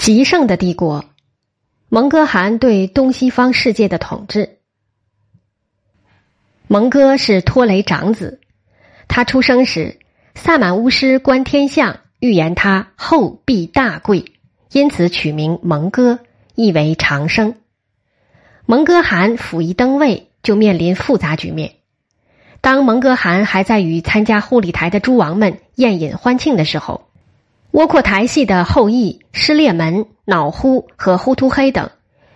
极盛的帝国，蒙哥汗对东西方世界的统治。蒙哥是托雷长子，他出生时，萨满巫师观天象预言他后必大贵，因此取名蒙哥，意为长生。蒙哥汗甫一登位，就面临复杂局面。当蒙哥汗还在与参加护理台的诸王们宴饮欢庆的时候。窝阔台系的后裔失列门、脑呼和呼图黑等，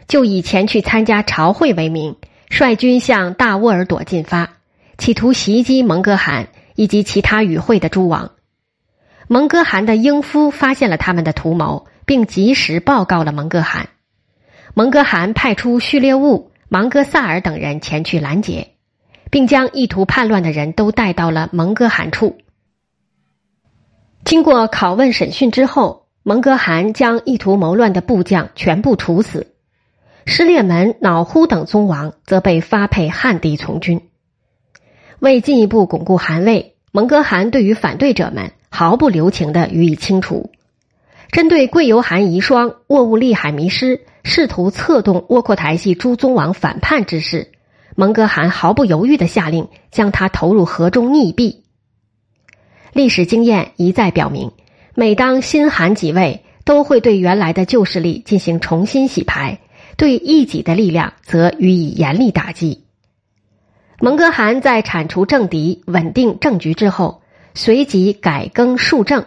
就以前去参加朝会为名，率军向大沃尔朵进发，企图袭击蒙哥汗以及其他与会的诸王。蒙哥汗的英夫发现了他们的图谋，并及时报告了蒙哥汗。蒙哥汗派出序列兀、芒哥萨尔等人前去拦截，并将意图叛乱的人都带到了蒙哥汗处。经过拷问审讯之后，蒙哥汗将意图谋乱的部将全部处死，失列门、脑呼等宗王则被发配汉地从军。为进一步巩固汗位，蒙哥汗对于反对者们毫不留情的予以清除。针对贵由汗遗孀沃兀利海迷失试图策动窝阔台系诸宗王反叛之事，蒙哥汗毫不犹豫的下令将他投入河中溺毙。历史经验一再表明，每当新汗即位，都会对原来的旧势力进行重新洗牌，对异己的力量则予以严厉打击。蒙哥汗在铲除政敌、稳定政局之后，随即改更数政，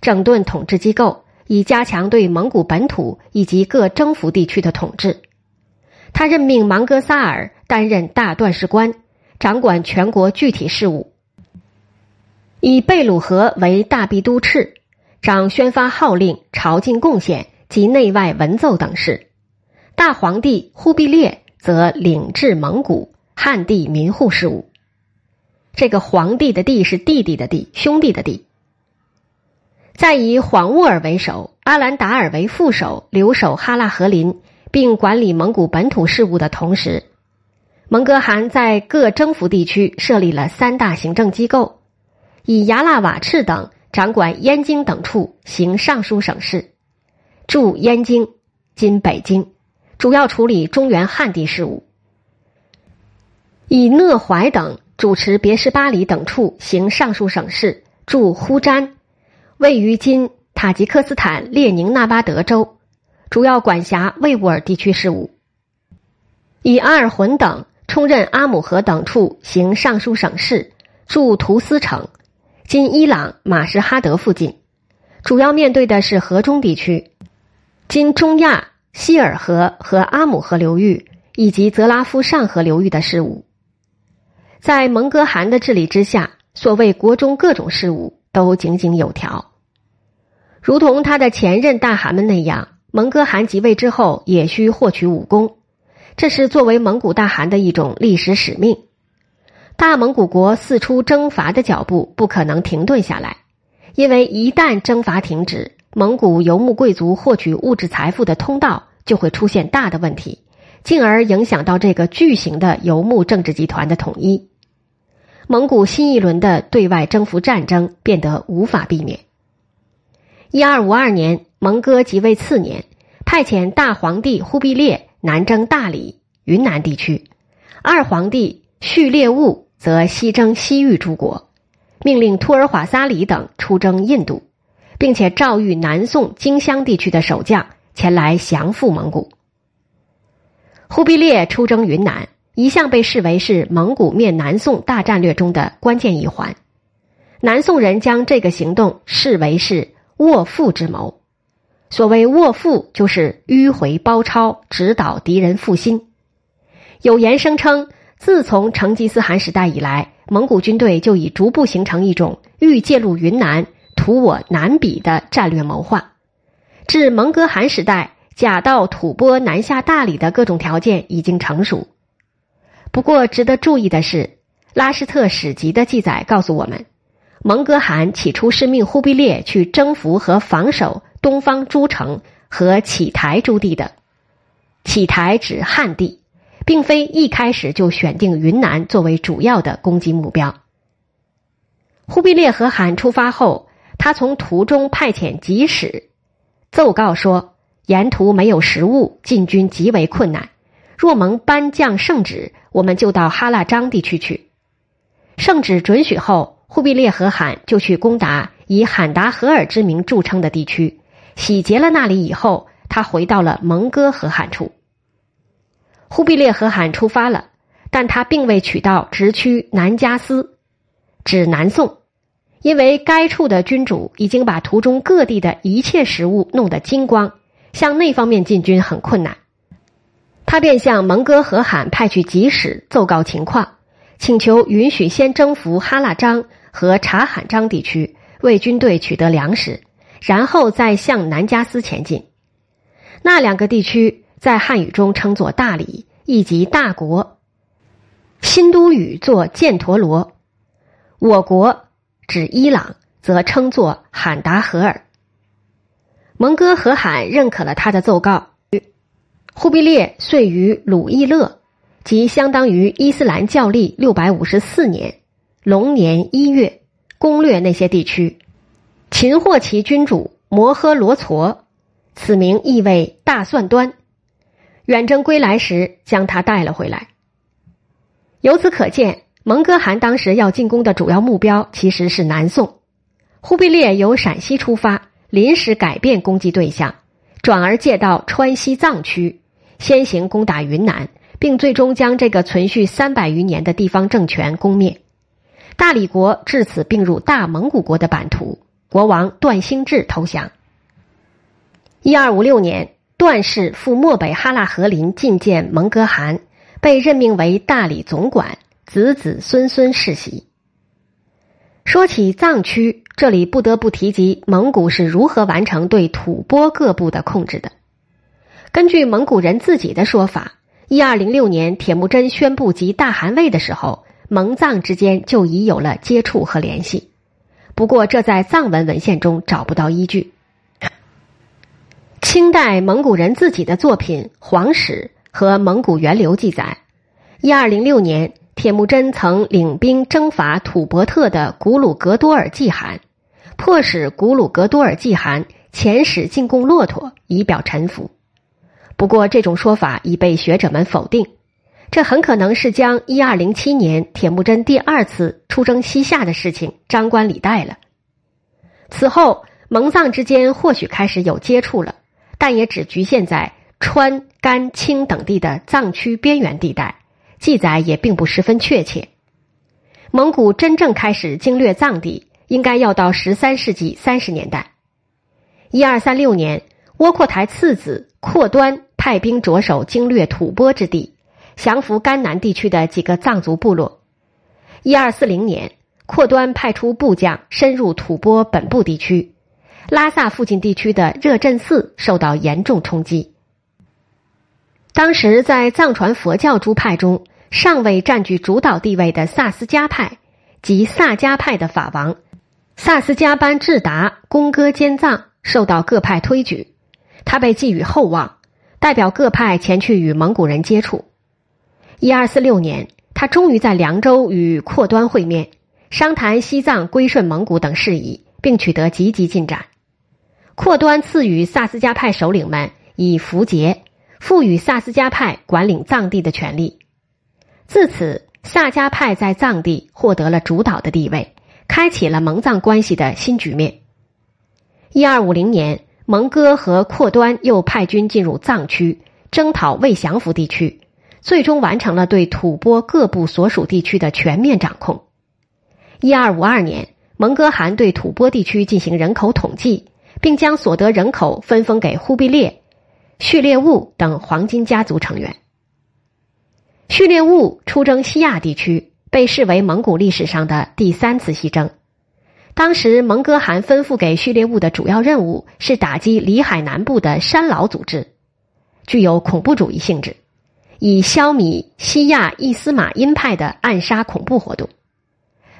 整顿统治机构，以加强对蒙古本土以及各征服地区的统治。他任命芒哥萨尔担任大段事官，掌管全国具体事务。以贝鲁河为大弼都赤，掌宣发号令、朝觐贡献及内外文奏等事。大皇帝忽必烈则领治蒙古、汉地民户事务。这个皇帝的帝是弟弟的弟，兄弟的弟。在以缓兀尔为首、阿兰达尔为副手，留守哈拉和林，并管理蒙古本土事务的同时，蒙哥汗在各征服地区设立了三大行政机构。以牙剌瓦赤等掌管燕京等处行尚书省事，驻燕京（今北京），主要处理中原汉地事务；以讷怀等主持别什巴里等处行尚书省事，驻呼詹，位于今塔吉克斯坦列宁纳巴德州，主要管辖维吾尔地区事务；以阿尔浑等充任阿姆河等处行尚书省事，驻图斯城。今伊朗马什哈德附近，主要面对的是河中地区，今中亚希尔河和阿姆河流域以及泽拉夫上河流域的事务。在蒙哥汗的治理之下，所谓国中各种事务都井井有条，如同他的前任大汗们那样。蒙哥汗即位之后，也需获取武功，这是作为蒙古大汗的一种历史使命。大蒙古国四出征伐的脚步不可能停顿下来，因为一旦征伐停止，蒙古游牧贵族获取物质财富的通道就会出现大的问题，进而影响到这个巨型的游牧政治集团的统一。蒙古新一轮的对外征服战争变得无法避免。一二五二年，蒙哥即位次年，派遣大皇帝忽必烈南征大理、云南地区，二皇帝序列兀。则西征西域诸国，命令托尔瓦撒里等出征印度，并且诏谕南宋荆襄地区的守将前来降附蒙古。忽必烈出征云南，一向被视为是蒙古灭南宋大战略中的关键一环。南宋人将这个行动视为是卧腹之谋。所谓卧腹，就是迂回包抄，指导敌人复兴。有言声称。自从成吉思汗时代以来，蒙古军队就已逐步形成一种欲介入云南、图我南比的战略谋划。至蒙哥汗时代，假到吐蕃南下大理的各种条件已经成熟。不过，值得注意的是，拉施特史籍的记载告诉我们，蒙哥汗起初是命忽必烈去征服和防守东方诸城和启台诸地的。启台指汉地。并非一开始就选定云南作为主要的攻击目标。忽必烈和汗出发后，他从途中派遣急使，奏告说沿途没有食物，进军极为困难。若蒙颁降圣旨，我们就到哈腊章地区去。圣旨准许后，忽必烈和罕就去攻打以罕达合尔之名著称的地区，洗劫了那里以后，他回到了蒙哥和罕处。忽必烈和罕出发了，但他并未取到直趋南加斯，指南宋，因为该处的君主已经把途中各地的一切食物弄得精光，向那方面进军很困难。他便向蒙哥和罕派去急使奏告情况。请求允许先征服哈腊章和察罕章地区，为军队取得粮食，然后再向南加斯前进。那两个地区在汉语中称作大理，亦即大国。新都语作犍陀罗，我国指伊朗，则称作罕达合尔。蒙哥和罕认可了他的奏告，忽必烈遂于鲁伊勒。即相当于伊斯兰教历六百五十四年龙年一月，攻略那些地区，擒获其君主摩诃罗痤，此名意为大蒜端。远征归来时，将他带了回来。由此可见，蒙哥汗当时要进攻的主要目标其实是南宋。忽必烈由陕西出发，临时改变攻击对象，转而借道川西藏区，先行攻打云南。并最终将这个存续三百余年的地方政权攻灭，大理国至此并入大蒙古国的版图。国王段兴智投降。一二五六年，段氏赴漠北哈拉和林觐见蒙哥汗，被任命为大理总管，子子孙孙世袭。说起藏区，这里不得不提及蒙古是如何完成对吐蕃各部的控制的。根据蒙古人自己的说法。一二零六年，铁木真宣布即大汗位的时候，蒙藏之间就已有了接触和联系。不过，这在藏文文献中找不到依据。清代蒙古人自己的作品《皇史》和《蒙古源流》记载，一二零六年，铁木真曾领兵征伐吐伯特的古鲁格多尔济汗，迫使古鲁格多尔济汗遣使进贡骆驼，以表臣服。不过，这种说法已被学者们否定。这很可能是将一二零七年铁木真第二次出征西夏的事情张冠李戴了。此后，蒙藏之间或许开始有接触了，但也只局限在川、甘、青等地的藏区边缘地带，记载也并不十分确切。蒙古真正开始经略藏地，应该要到十三世纪三十年代。一二三六年，窝阔台次子阔端。派兵着手经略吐蕃之地，降服甘南地区的几个藏族部落。一二四零年，阔端派出部将深入吐蕃本部地区，拉萨附近地区的热振寺受到严重冲击。当时在藏传佛教诸派中，尚未占据主导地位的萨斯迦派及萨迦派的法王萨斯迦班智达功歌兼藏，受到各派推举，他被寄予厚望。代表各派前去与蒙古人接触。一二四六年，他终于在凉州与阔端会面，商谈西藏归顺蒙古等事宜，并取得积极进展。阔端赐予萨斯迦派首领们以符节，赋予萨斯迦派管理藏地的权利。自此，萨迦派在藏地获得了主导的地位，开启了蒙藏关系的新局面。一二五零年。蒙哥和阔端又派军进入藏区，征讨未降服地区，最终完成了对吐蕃各部所属地区的全面掌控。一二五二年，蒙哥汗对吐蕃地区进行人口统计，并将所得人口分封给忽必烈、序列兀等黄金家族成员。序列兀出征西亚地区，被视为蒙古历史上的第三次西征。当时，蒙哥汗吩咐给序列兀的主要任务是打击里海南部的山老组织，具有恐怖主义性质，以消弭西亚伊斯玛因派的暗杀恐怖活动，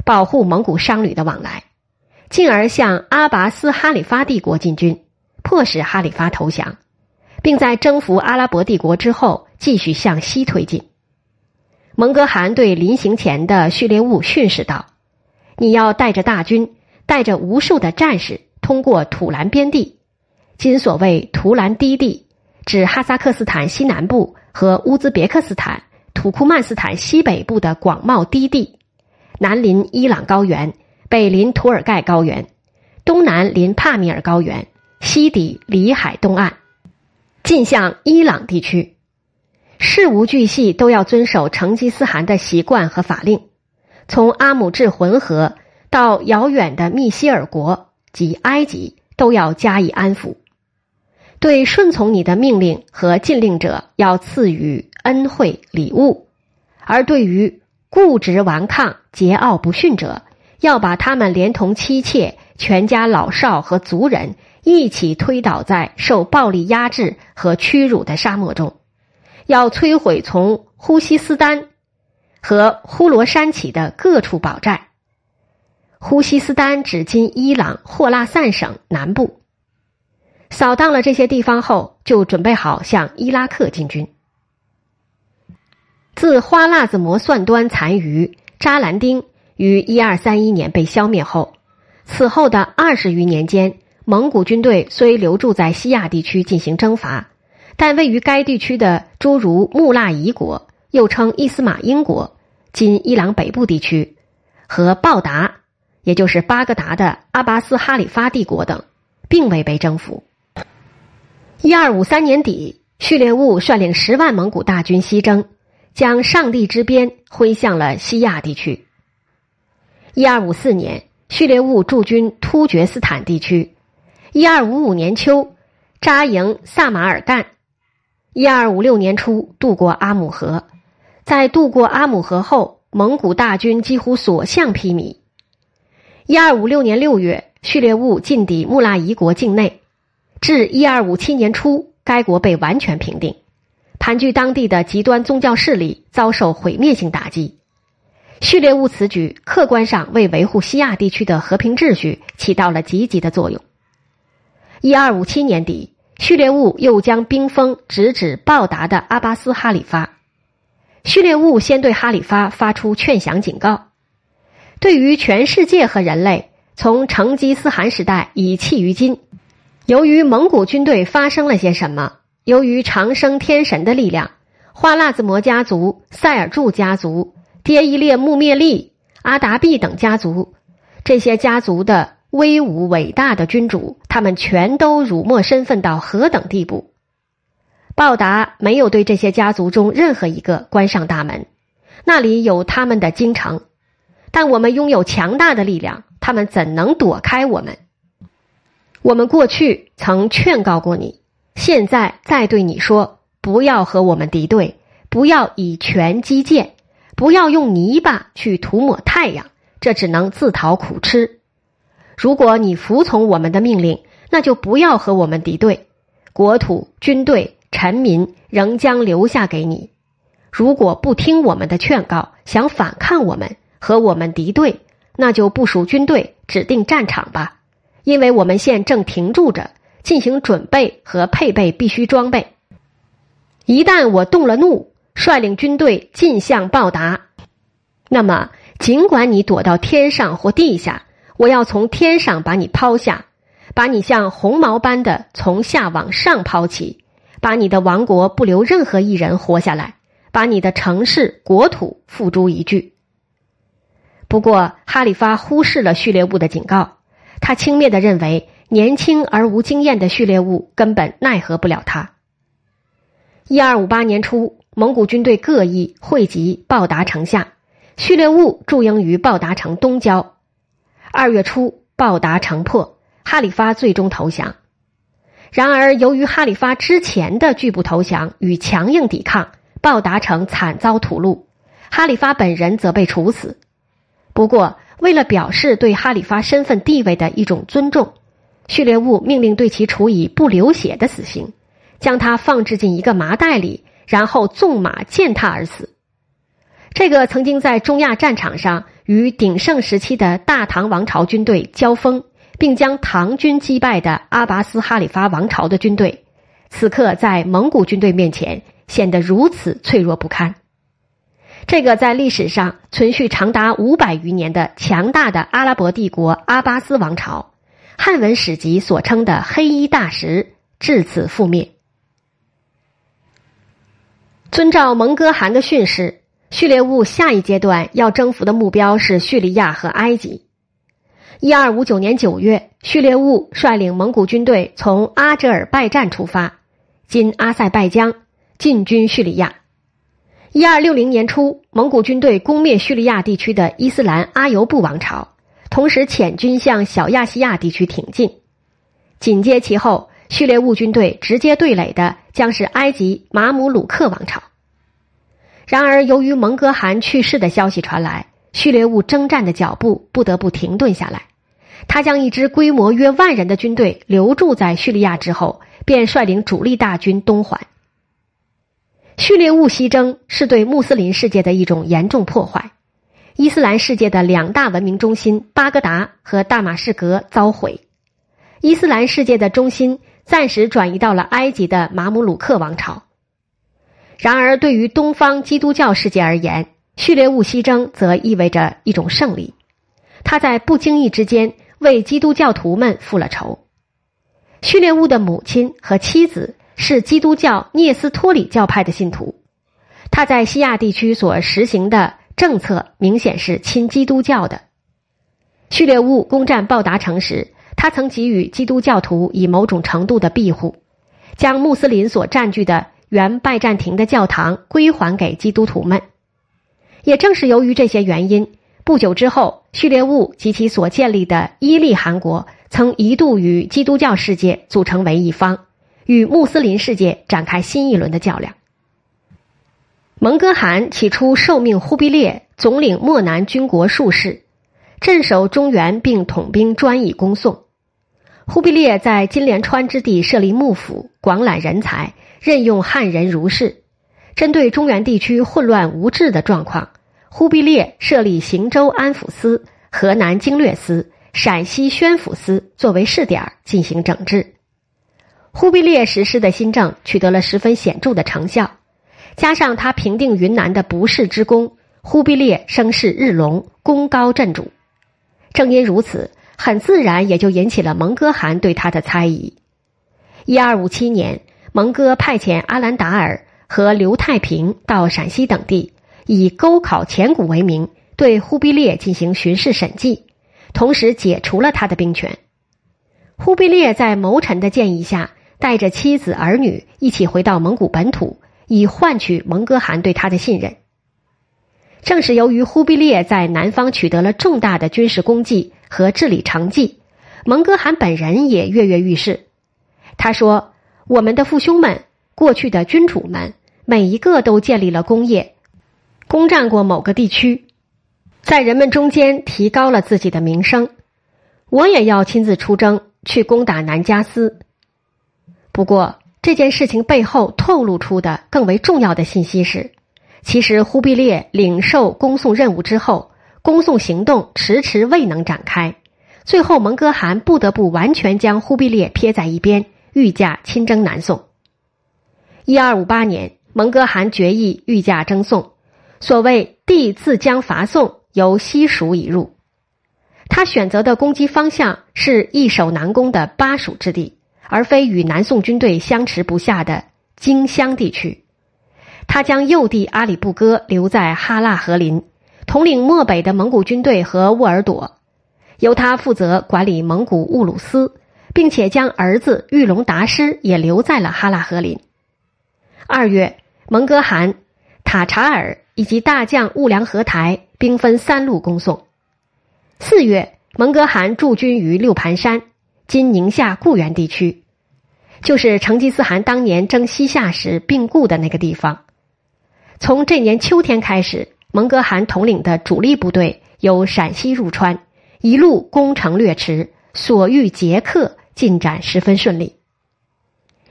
保护蒙古商旅的往来，进而向阿拔斯哈里发帝国进军，迫使哈里发投降，并在征服阿拉伯帝国之后继续向西推进。蒙哥汗对临行前的序列兀训示道：“你要带着大军。”带着无数的战士通过土兰边地，今所谓图兰低地，指哈萨克斯坦西南部和乌兹别克斯坦、土库曼斯坦西北部的广袤低地，南临伊朗高原，北临图尔盖高原，东南临帕米尔高原，西抵里海东岸，近向伊朗地区。事无巨细都要遵守成吉思汗的习惯和法令，从阿姆至浑河到遥远的密西尔国及埃及。都要加以安抚，对顺从你的命令和禁令者要赐予恩惠礼物，而对于固执顽抗、桀骜不驯者，要把他们连同妻妾、全家老少和族人一起推倒在受暴力压制和屈辱的沙漠中，要摧毁从呼吸斯丹和呼罗珊起的各处堡寨。呼吸斯丹指今伊朗霍拉散省南部。扫荡了这些地方后，就准备好向伊拉克进军。自花剌子模算端残余扎兰丁于一二三一年被消灭后，此后的二十余年间，蒙古军队虽留驻在西亚地区进行征伐，但位于该地区的诸如穆腊夷国（又称伊斯玛英国，今伊朗北部地区）和鲍达。也就是巴格达的阿巴斯哈里发帝国等，并未被征服。一二五三年底，序列兀率领十万蒙古大军西征，将上帝之鞭挥向了西亚地区。一二五四年，序列兀驻军突厥斯坦地区。一二五五年秋，扎营萨马尔干。一二五六年初，渡过阿姆河。在渡过阿姆河后，蒙古大军几乎所向披靡。一二五六年六月，序列兀进抵穆腊夷国境内，至一二五七年初，该国被完全平定，盘踞当地的极端宗教势力遭受毁灭性打击。序列物此举客观上为维护西亚地区的和平秩序起到了积极的作用。一二五七年底，序列物又将兵锋直指报答的阿巴斯哈里发。序列物先对哈里发发出劝降警告。对于全世界和人类，从成吉思汗时代以弃于今，由于蒙古军队发生了些什么？由于长生天神的力量，花剌子模家族、塞尔柱家族、迭伊列木灭利、阿达毕等家族，这些家族的威武伟大的君主，他们全都辱没身份到何等地步？报答没有对这些家族中任何一个关上大门，那里有他们的京城。但我们拥有强大的力量，他们怎能躲开我们？我们过去曾劝告过你，现在再对你说：不要和我们敌对，不要以拳击剑，不要用泥巴去涂抹太阳，这只能自讨苦吃。如果你服从我们的命令，那就不要和我们敌对，国土、军队、臣民仍将留下给你。如果不听我们的劝告，想反抗我们，和我们敌对，那就部署军队，指定战场吧。因为我们现正停住着，进行准备和配备必须装备。一旦我动了怒，率领军队进向报答，那么尽管你躲到天上或地下，我要从天上把你抛下，把你像红毛般的从下往上抛起，把你的王国不留任何一人活下来，把你的城市国土付诸一炬。不过，哈里发忽视了序列物的警告，他轻蔑的认为年轻而无经验的序列物根本奈何不了他。一二五八年初，蒙古军队各异汇集报答城下，序列兀驻营于报答城东郊。二月初，报答城破，哈里发最终投降。然而，由于哈里发之前的拒不投降与强硬抵抗，报答城惨遭屠戮，哈里发本人则被处死。不过，为了表示对哈里发身份地位的一种尊重，序列兀命令对其处以不流血的死刑，将他放置进一个麻袋里，然后纵马践踏而死。这个曾经在中亚战场上与鼎盛时期的大唐王朝军队交锋，并将唐军击败的阿拔斯哈里发王朝的军队，此刻在蒙古军队面前显得如此脆弱不堪。这个在历史上存续长达五百余年的强大的阿拉伯帝国阿巴斯王朝，汉文史籍所称的黑衣大石至此覆灭。遵照蒙哥汗的训示，序列兀下一阶段要征服的目标是叙利亚和埃及。一二五九年九月，序列兀率领蒙古军队从阿哲尔拜占出发，今阿塞拜疆，进军叙利亚。一二六零年初，蒙古军队攻灭叙利亚地区的伊斯兰阿尤布王朝，同时遣军向小亚细亚地区挺进。紧接其后，序列兀军队直接对垒的将是埃及马姆鲁克王朝。然而，由于蒙哥汗去世的消息传来，序列兀征战的脚步不得不停顿下来。他将一支规模约万人的军队留驻在叙利亚之后，便率领主力大军东还。序列兀西征是对穆斯林世界的一种严重破坏，伊斯兰世界的两大文明中心巴格达和大马士革遭毁，伊斯兰世界的中心暂时转移到了埃及的马姆鲁克王朝。然而，对于东方基督教世界而言，序列物西征则意味着一种胜利，他在不经意之间为基督教徒们复了仇。序列物的母亲和妻子。是基督教聂斯托里教派的信徒，他在西亚地区所实行的政策明显是亲基督教的。序列物攻占报达城时，他曾给予基督教徒以某种程度的庇护，将穆斯林所占据的原拜占庭的教堂归还给基督徒们。也正是由于这些原因，不久之后，序列兀及其所建立的伊利汗国曾一度与基督教世界组成为一方。与穆斯林世界展开新一轮的较量。蒙哥汗起初受命忽必烈总领漠南军国术士，镇守中原，并统兵专以攻宋。忽必烈在金莲川之地设立幕府，广揽人才，任用汉人儒士。针对中原地区混乱无治的状况，忽必烈设立行州安抚司、河南经略司、陕西宣抚司作为试点进行整治。忽必烈实施的新政取得了十分显著的成效，加上他平定云南的不世之功，忽必烈声势日隆，功高震主。正因如此，很自然也就引起了蒙哥汗对他的猜疑。一二五七年，蒙哥派遣阿兰达尔和刘太平到陕西等地，以沟考前古为名，对忽必烈进行巡视审计，同时解除了他的兵权。忽必烈在谋臣的建议下。带着妻子儿女一起回到蒙古本土，以换取蒙哥汗对他的信任。正是由于忽必烈在南方取得了重大的军事功绩和治理成绩，蒙哥汗本人也跃跃欲试。他说：“我们的父兄们，过去的君主们，每一个都建立了功业，攻占过某个地区，在人们中间提高了自己的名声。我也要亲自出征，去攻打南加斯。”不过，这件事情背后透露出的更为重要的信息是，其实忽必烈领受攻宋任务之后，攻宋行动迟迟未能展开，最后蒙哥汗不得不完全将忽必烈撇在一边，御驾亲征南宋。一二五八年，蒙哥汗决意御驾征宋，所谓“帝自将伐宋”，由西蜀已入。他选择的攻击方向是易守难攻的巴蜀之地。而非与南宋军队相持不下的荆襄地区，他将幼弟阿里不哥留在哈腊和林，统领漠北的蒙古军队和沃尔朵，由他负责管理蒙古兀鲁斯，并且将儿子玉龙达师也留在了哈腊和林。二月，蒙哥汗、塔察尔以及大将兀良合台兵分三路攻宋。四月，蒙哥汗驻军于六盘山。今宁夏固原地区，就是成吉思汗当年征西夏时病故的那个地方。从这年秋天开始，蒙哥汗统领的主力部队由陕西入川，一路攻城略池，所遇捷克，进展十分顺利。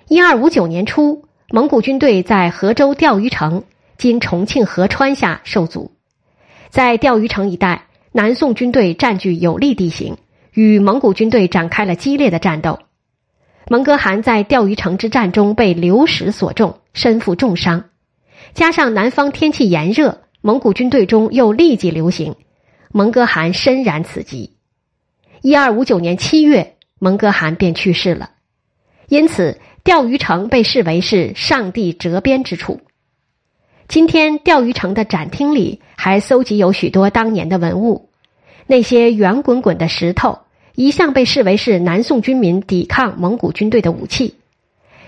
一二五九年初，蒙古军队在河州钓鱼城（今重庆合川下）受阻，在钓鱼城一带，南宋军队占据有利地形。与蒙古军队展开了激烈的战斗，蒙哥汗在钓鱼城之战中被流矢所中，身负重伤。加上南方天气炎热，蒙古军队中又立即流行，蒙哥汗深染此疾。一二五九年七月，蒙哥汗便去世了。因此，钓鱼城被视为是上帝折边之处。今天，钓鱼城的展厅里还搜集有许多当年的文物，那些圆滚滚的石头一向被视为是南宋军民抵抗蒙古军队的武器。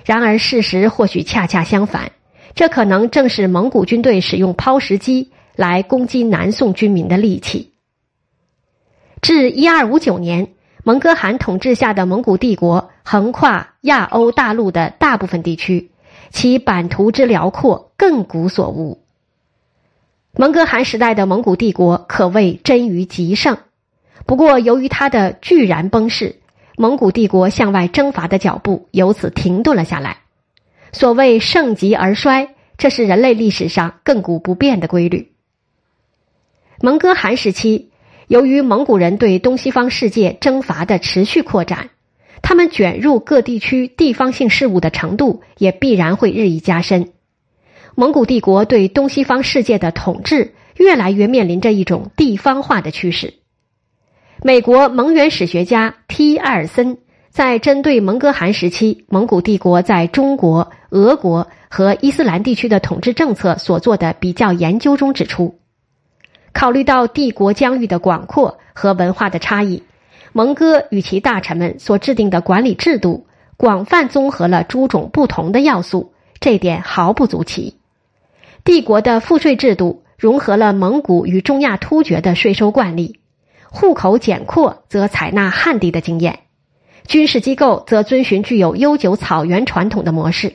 然而，事实或许恰恰相反，这可能正是蒙古军队使用抛石机来攻击南宋军民的利器。至一二五九年，蒙哥汗统治下的蒙古帝国横跨亚欧大陆的大部分地区，其版图之辽阔，亘古所无。蒙哥汗时代的蒙古帝国可谓臻于极盛，不过由于他的巨然崩逝。蒙古帝国向外征伐的脚步由此停顿了下来。所谓盛极而衰，这是人类历史上亘古不变的规律。蒙哥汗时期，由于蒙古人对东西方世界征伐的持续扩展，他们卷入各地区地方性事务的程度也必然会日益加深。蒙古帝国对东西方世界的统治越来越面临着一种地方化的趋势。美国蒙元史学家 T. 艾尔森在针对蒙哥汗时期蒙古帝国在中国、俄国和伊斯兰地区的统治政策所做的比较研究中指出，考虑到帝国疆域的广阔和文化的差异，蒙哥与其大臣们所制定的管理制度广泛综合了诸种不同的要素，这点毫不足奇。帝国的赋税制度融合了蒙古与中亚突厥的税收惯例。户口简括则采纳汉地的经验，军事机构则遵循具有悠久草原传统的模式。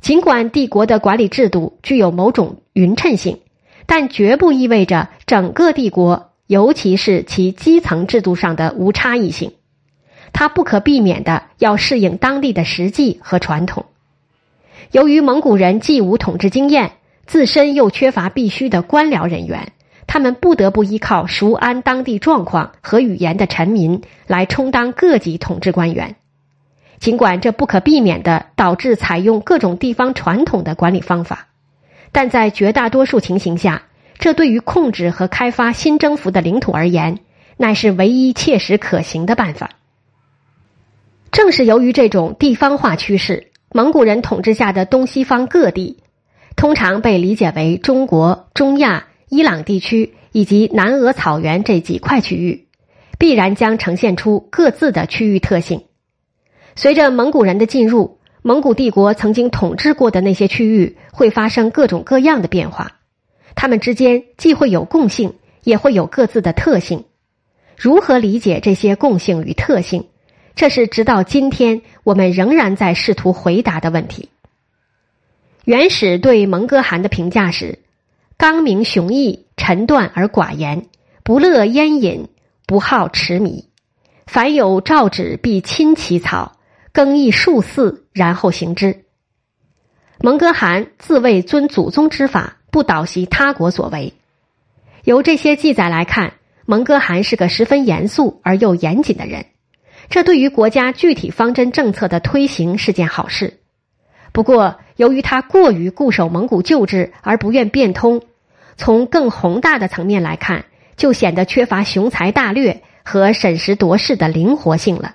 尽管帝国的管理制度具有某种匀称性，但绝不意味着整个帝国，尤其是其基层制度上的无差异性。它不可避免的要适应当地的实际和传统。由于蒙古人既无统治经验，自身又缺乏必须的官僚人员。他们不得不依靠熟谙当地状况和语言的臣民来充当各级统治官员，尽管这不可避免的导致采用各种地方传统的管理方法，但在绝大多数情形下，这对于控制和开发新征服的领土而言，乃是唯一切实可行的办法。正是由于这种地方化趋势，蒙古人统治下的东西方各地，通常被理解为中国、中亚。伊朗地区以及南俄草原这几块区域，必然将呈现出各自的区域特性。随着蒙古人的进入，蒙古帝国曾经统治过的那些区域会发生各种各样的变化。他们之间既会有共性，也会有各自的特性。如何理解这些共性与特性，这是直到今天我们仍然在试图回答的问题。元始对蒙哥汗的评价是。刚明雄毅，沉断而寡言，不乐烟饮，不好持米。凡有诏旨，必亲其草，更易数次，然后行之。蒙哥汗自谓遵祖宗之法，不倒袭他国所为。由这些记载来看，蒙哥汗是个十分严肃而又严谨的人，这对于国家具体方针政策的推行是件好事。不过，由于他过于固守蒙古旧制而不愿变通，从更宏大的层面来看，就显得缺乏雄才大略和审时度势的灵活性了。